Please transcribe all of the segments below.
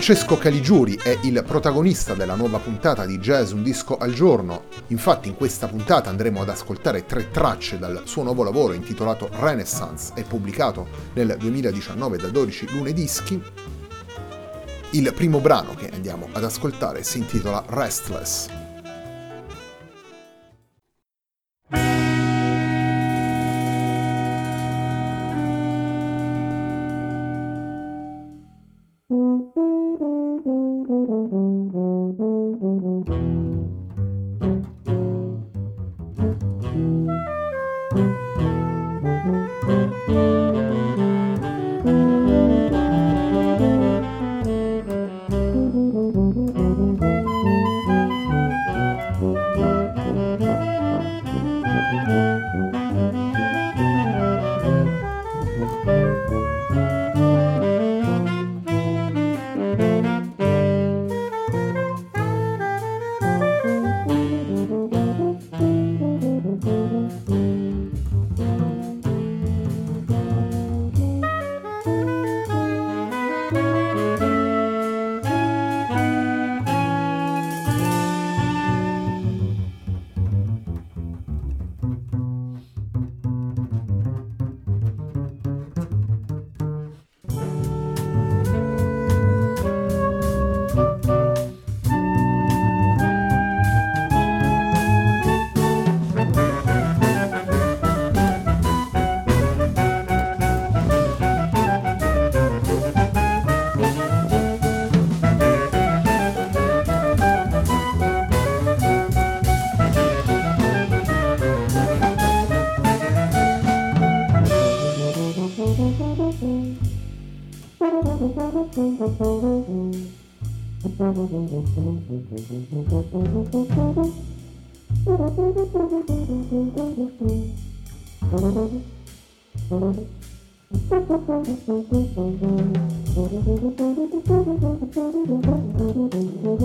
Francesco Caligiuri è il protagonista della nuova puntata di Jazz Un disco al giorno. Infatti in questa puntata andremo ad ascoltare tre tracce dal suo nuovo lavoro intitolato Renaissance e pubblicato nel 2019 da 12 Lune Dischi. Il primo brano che andiamo ad ascoltare si intitola Restless.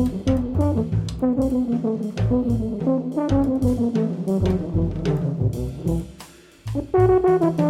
Thank you.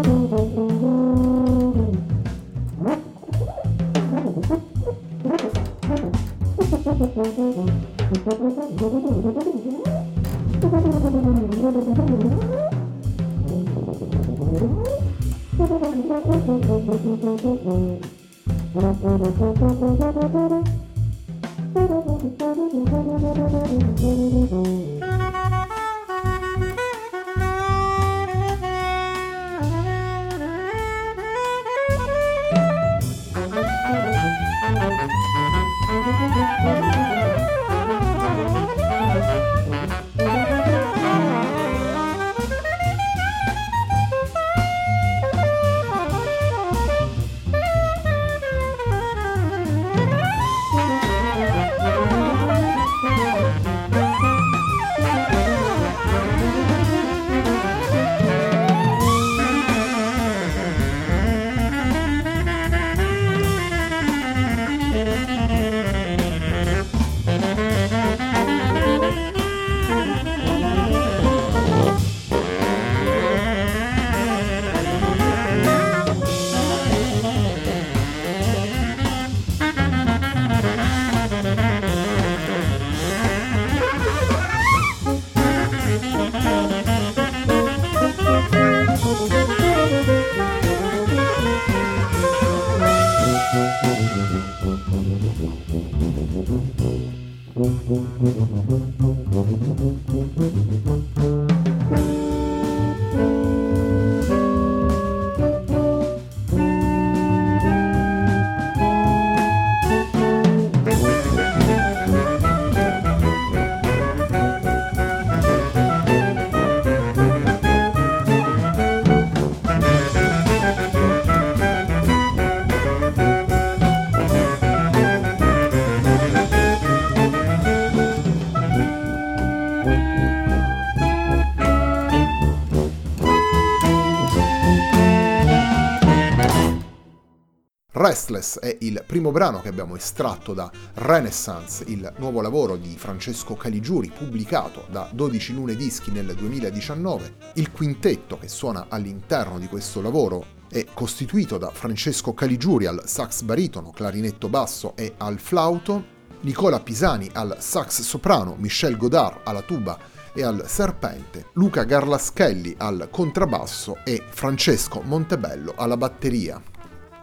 Restless è il primo brano che abbiamo estratto da Renaissance, il nuovo lavoro di Francesco Caligiuri pubblicato da 12 Lune Dischi nel 2019. Il quintetto che suona all'interno di questo lavoro è costituito da Francesco Caligiuri al sax baritono, clarinetto basso e al flauto, Nicola Pisani al sax soprano, Michel Godard alla tuba e al serpente, Luca Garlaschelli al contrabbasso e Francesco Montebello alla batteria.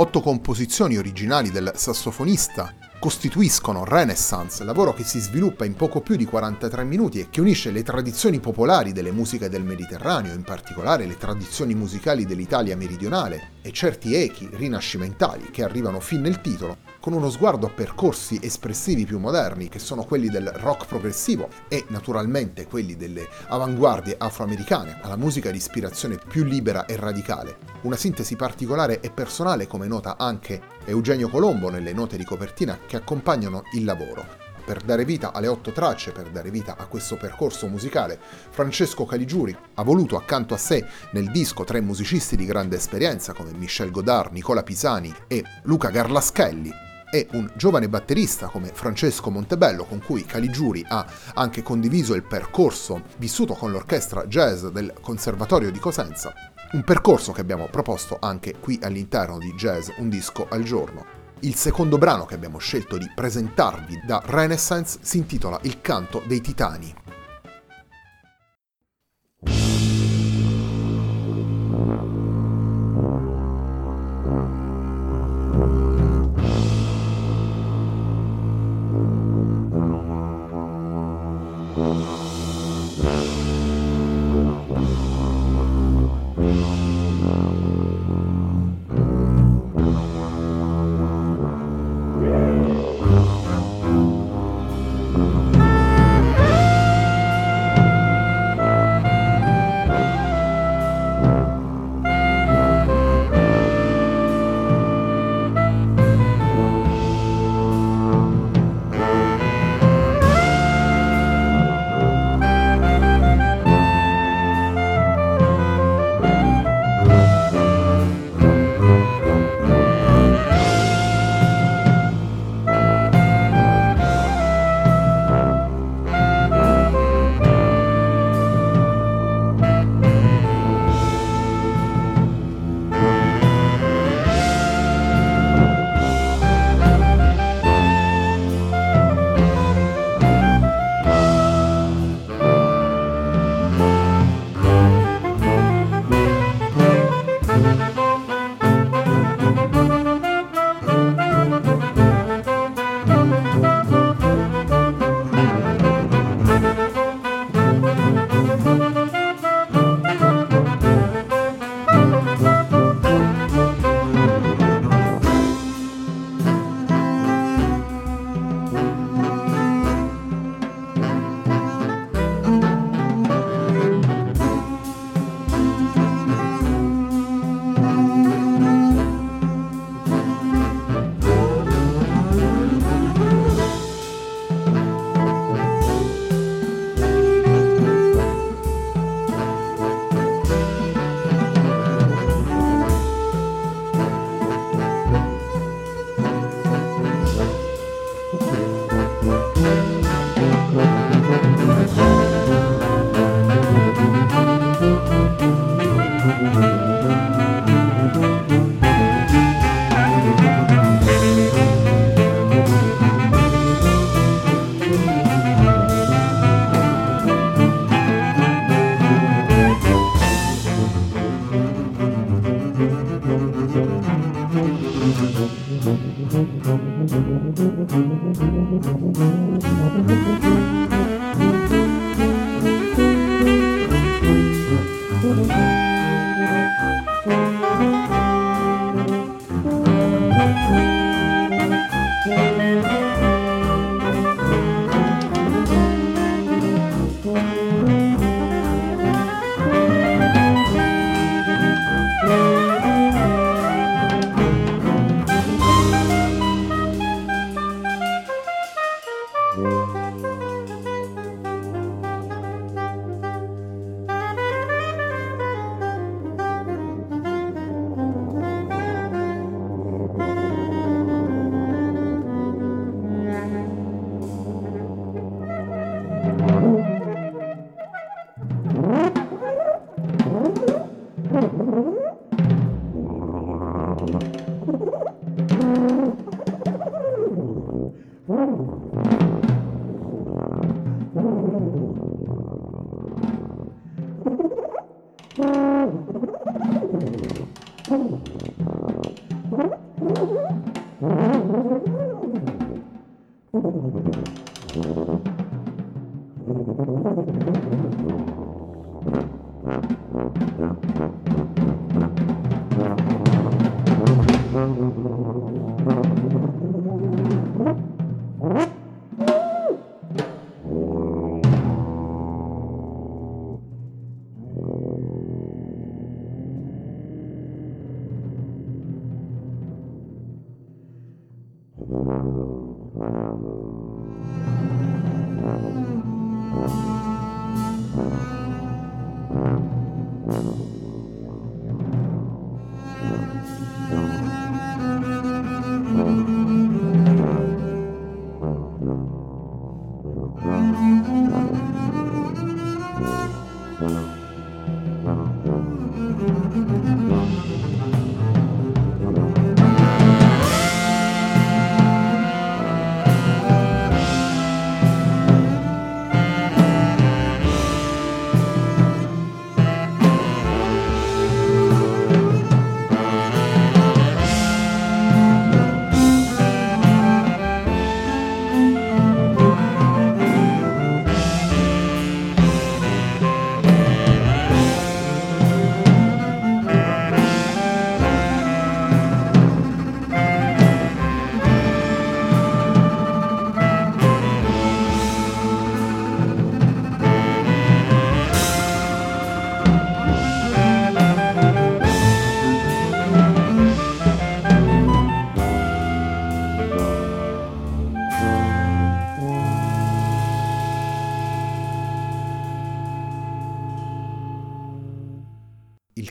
Otto composizioni originali del sassofonista costituiscono Renaissance, lavoro che si sviluppa in poco più di 43 minuti e che unisce le tradizioni popolari delle musiche del Mediterraneo, in particolare le tradizioni musicali dell'Italia meridionale, e certi echi rinascimentali che arrivano fin nel titolo, con uno sguardo a percorsi espressivi più moderni, che sono quelli del rock progressivo e naturalmente quelli delle avanguardie afroamericane, alla musica di ispirazione più libera e radicale. Una sintesi particolare e personale come nota anche Eugenio Colombo nelle note di copertina che accompagnano il lavoro. Per dare vita alle otto tracce, per dare vita a questo percorso musicale, Francesco Caligiuri ha voluto accanto a sé nel disco tre musicisti di grande esperienza come Michel Godard, Nicola Pisani e Luca Garlaschelli, e un giovane batterista come Francesco Montebello, con cui Caligiuri ha anche condiviso il percorso vissuto con l'orchestra jazz del Conservatorio di Cosenza, un percorso che abbiamo proposto anche qui all'interno di Jazz Un disco al giorno. Il secondo brano che abbiamo scelto di presentarvi da Renaissance si intitola Il canto dei titani.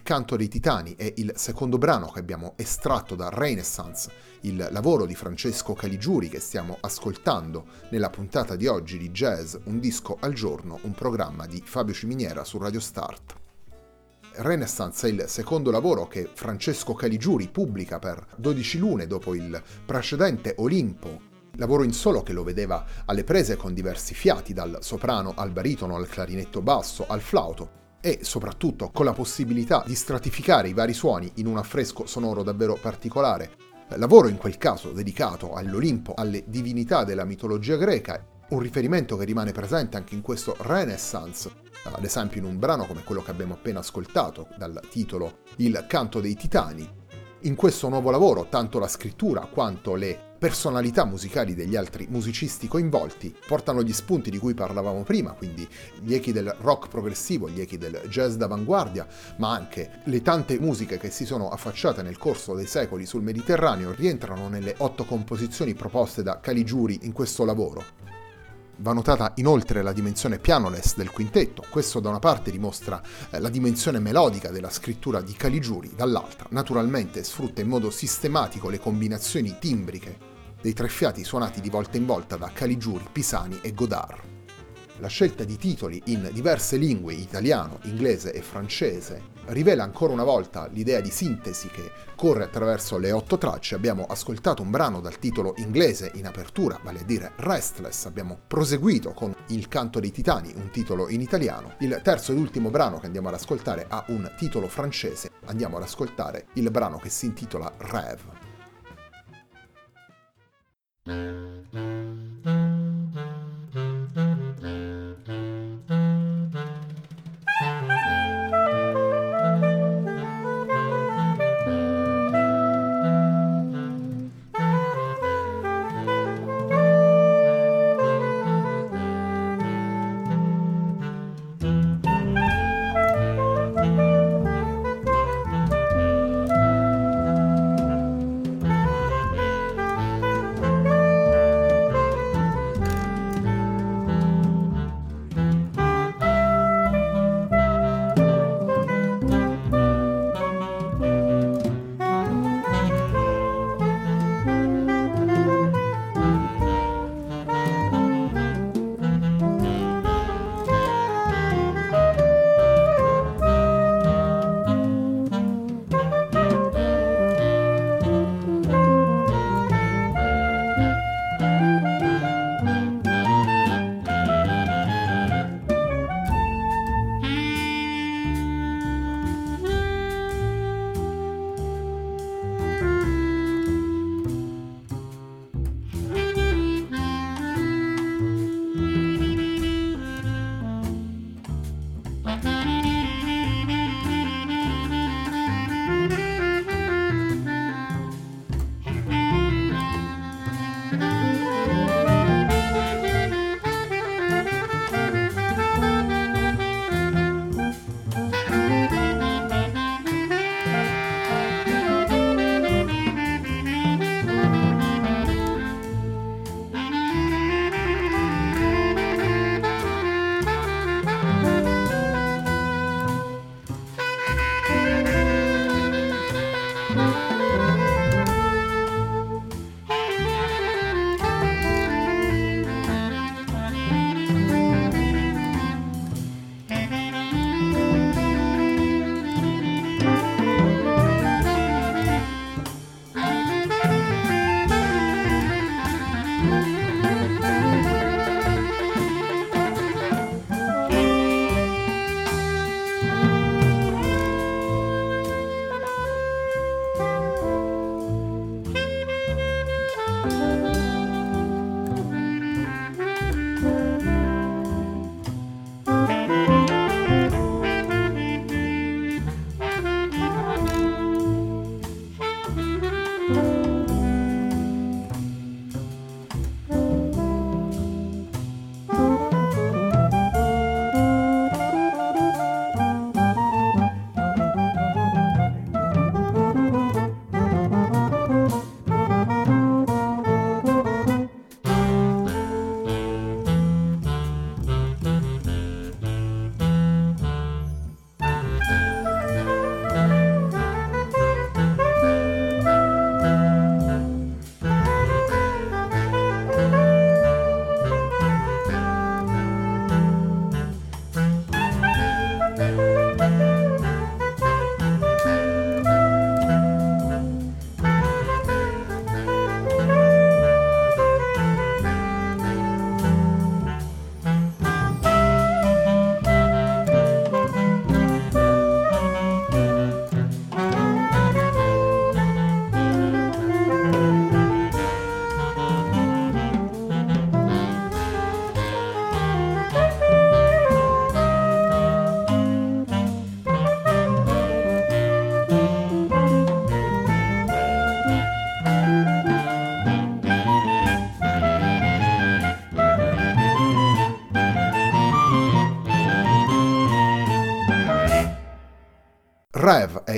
Canto dei Titani è il secondo brano che abbiamo estratto da Renaissance, il lavoro di Francesco Caligiuri che stiamo ascoltando nella puntata di oggi di Jazz Un disco al giorno, un programma di Fabio Ciminiera su Radio Start. Renaissance è il secondo lavoro che Francesco Caligiuri pubblica per 12 lune dopo il precedente Olimpo, lavoro in solo che lo vedeva alle prese con diversi fiati, dal soprano al baritono al clarinetto basso al flauto, e soprattutto con la possibilità di stratificare i vari suoni in un affresco sonoro davvero particolare. Lavoro in quel caso dedicato all'Olimpo, alle divinità della mitologia greca, un riferimento che rimane presente anche in questo Renaissance, ad esempio in un brano come quello che abbiamo appena ascoltato dal titolo Il canto dei titani. In questo nuovo lavoro tanto la scrittura quanto le personalità musicali degli altri musicisti coinvolti portano gli spunti di cui parlavamo prima, quindi gli echi del rock progressivo, gli echi del jazz d'avanguardia, ma anche le tante musiche che si sono affacciate nel corso dei secoli sul Mediterraneo rientrano nelle otto composizioni proposte da Caligiuri in questo lavoro. Va notata inoltre la dimensione pianoless del quintetto, questo da una parte dimostra eh, la dimensione melodica della scrittura di Caligiuri, dall'altra naturalmente sfrutta in modo sistematico le combinazioni timbriche dei tre fiati suonati di volta in volta da Caligiuri, Pisani e Godard. La scelta di titoli in diverse lingue, italiano, inglese e francese, rivela ancora una volta l'idea di sintesi che corre attraverso le otto tracce. Abbiamo ascoltato un brano dal titolo inglese in apertura, vale a dire Restless, abbiamo proseguito con Il canto dei titani, un titolo in italiano. Il terzo ed ultimo brano che andiamo ad ascoltare ha un titolo francese, andiamo ad ascoltare il brano che si intitola. Rev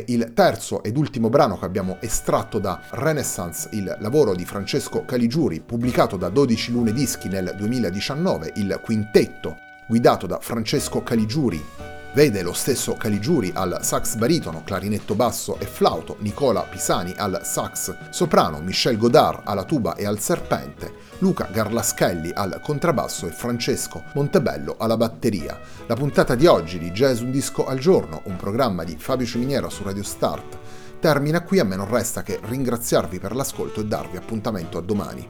il terzo ed ultimo brano che abbiamo estratto da Renaissance, il lavoro di Francesco Caligiuri, pubblicato da 12 Lune Dischi nel 2019, il quintetto guidato da Francesco Caligiuri Vede lo stesso Caligiuri al sax baritono, clarinetto basso e flauto, Nicola Pisani al sax soprano, Michel Godard alla tuba e al serpente, Luca Garlaschelli al contrabbasso e Francesco Montebello alla batteria. La puntata di oggi di Jazz Un Disco al Giorno, un programma di Fabio Ciminiera su Radio Start, termina qui, a me non resta che ringraziarvi per l'ascolto e darvi appuntamento a domani.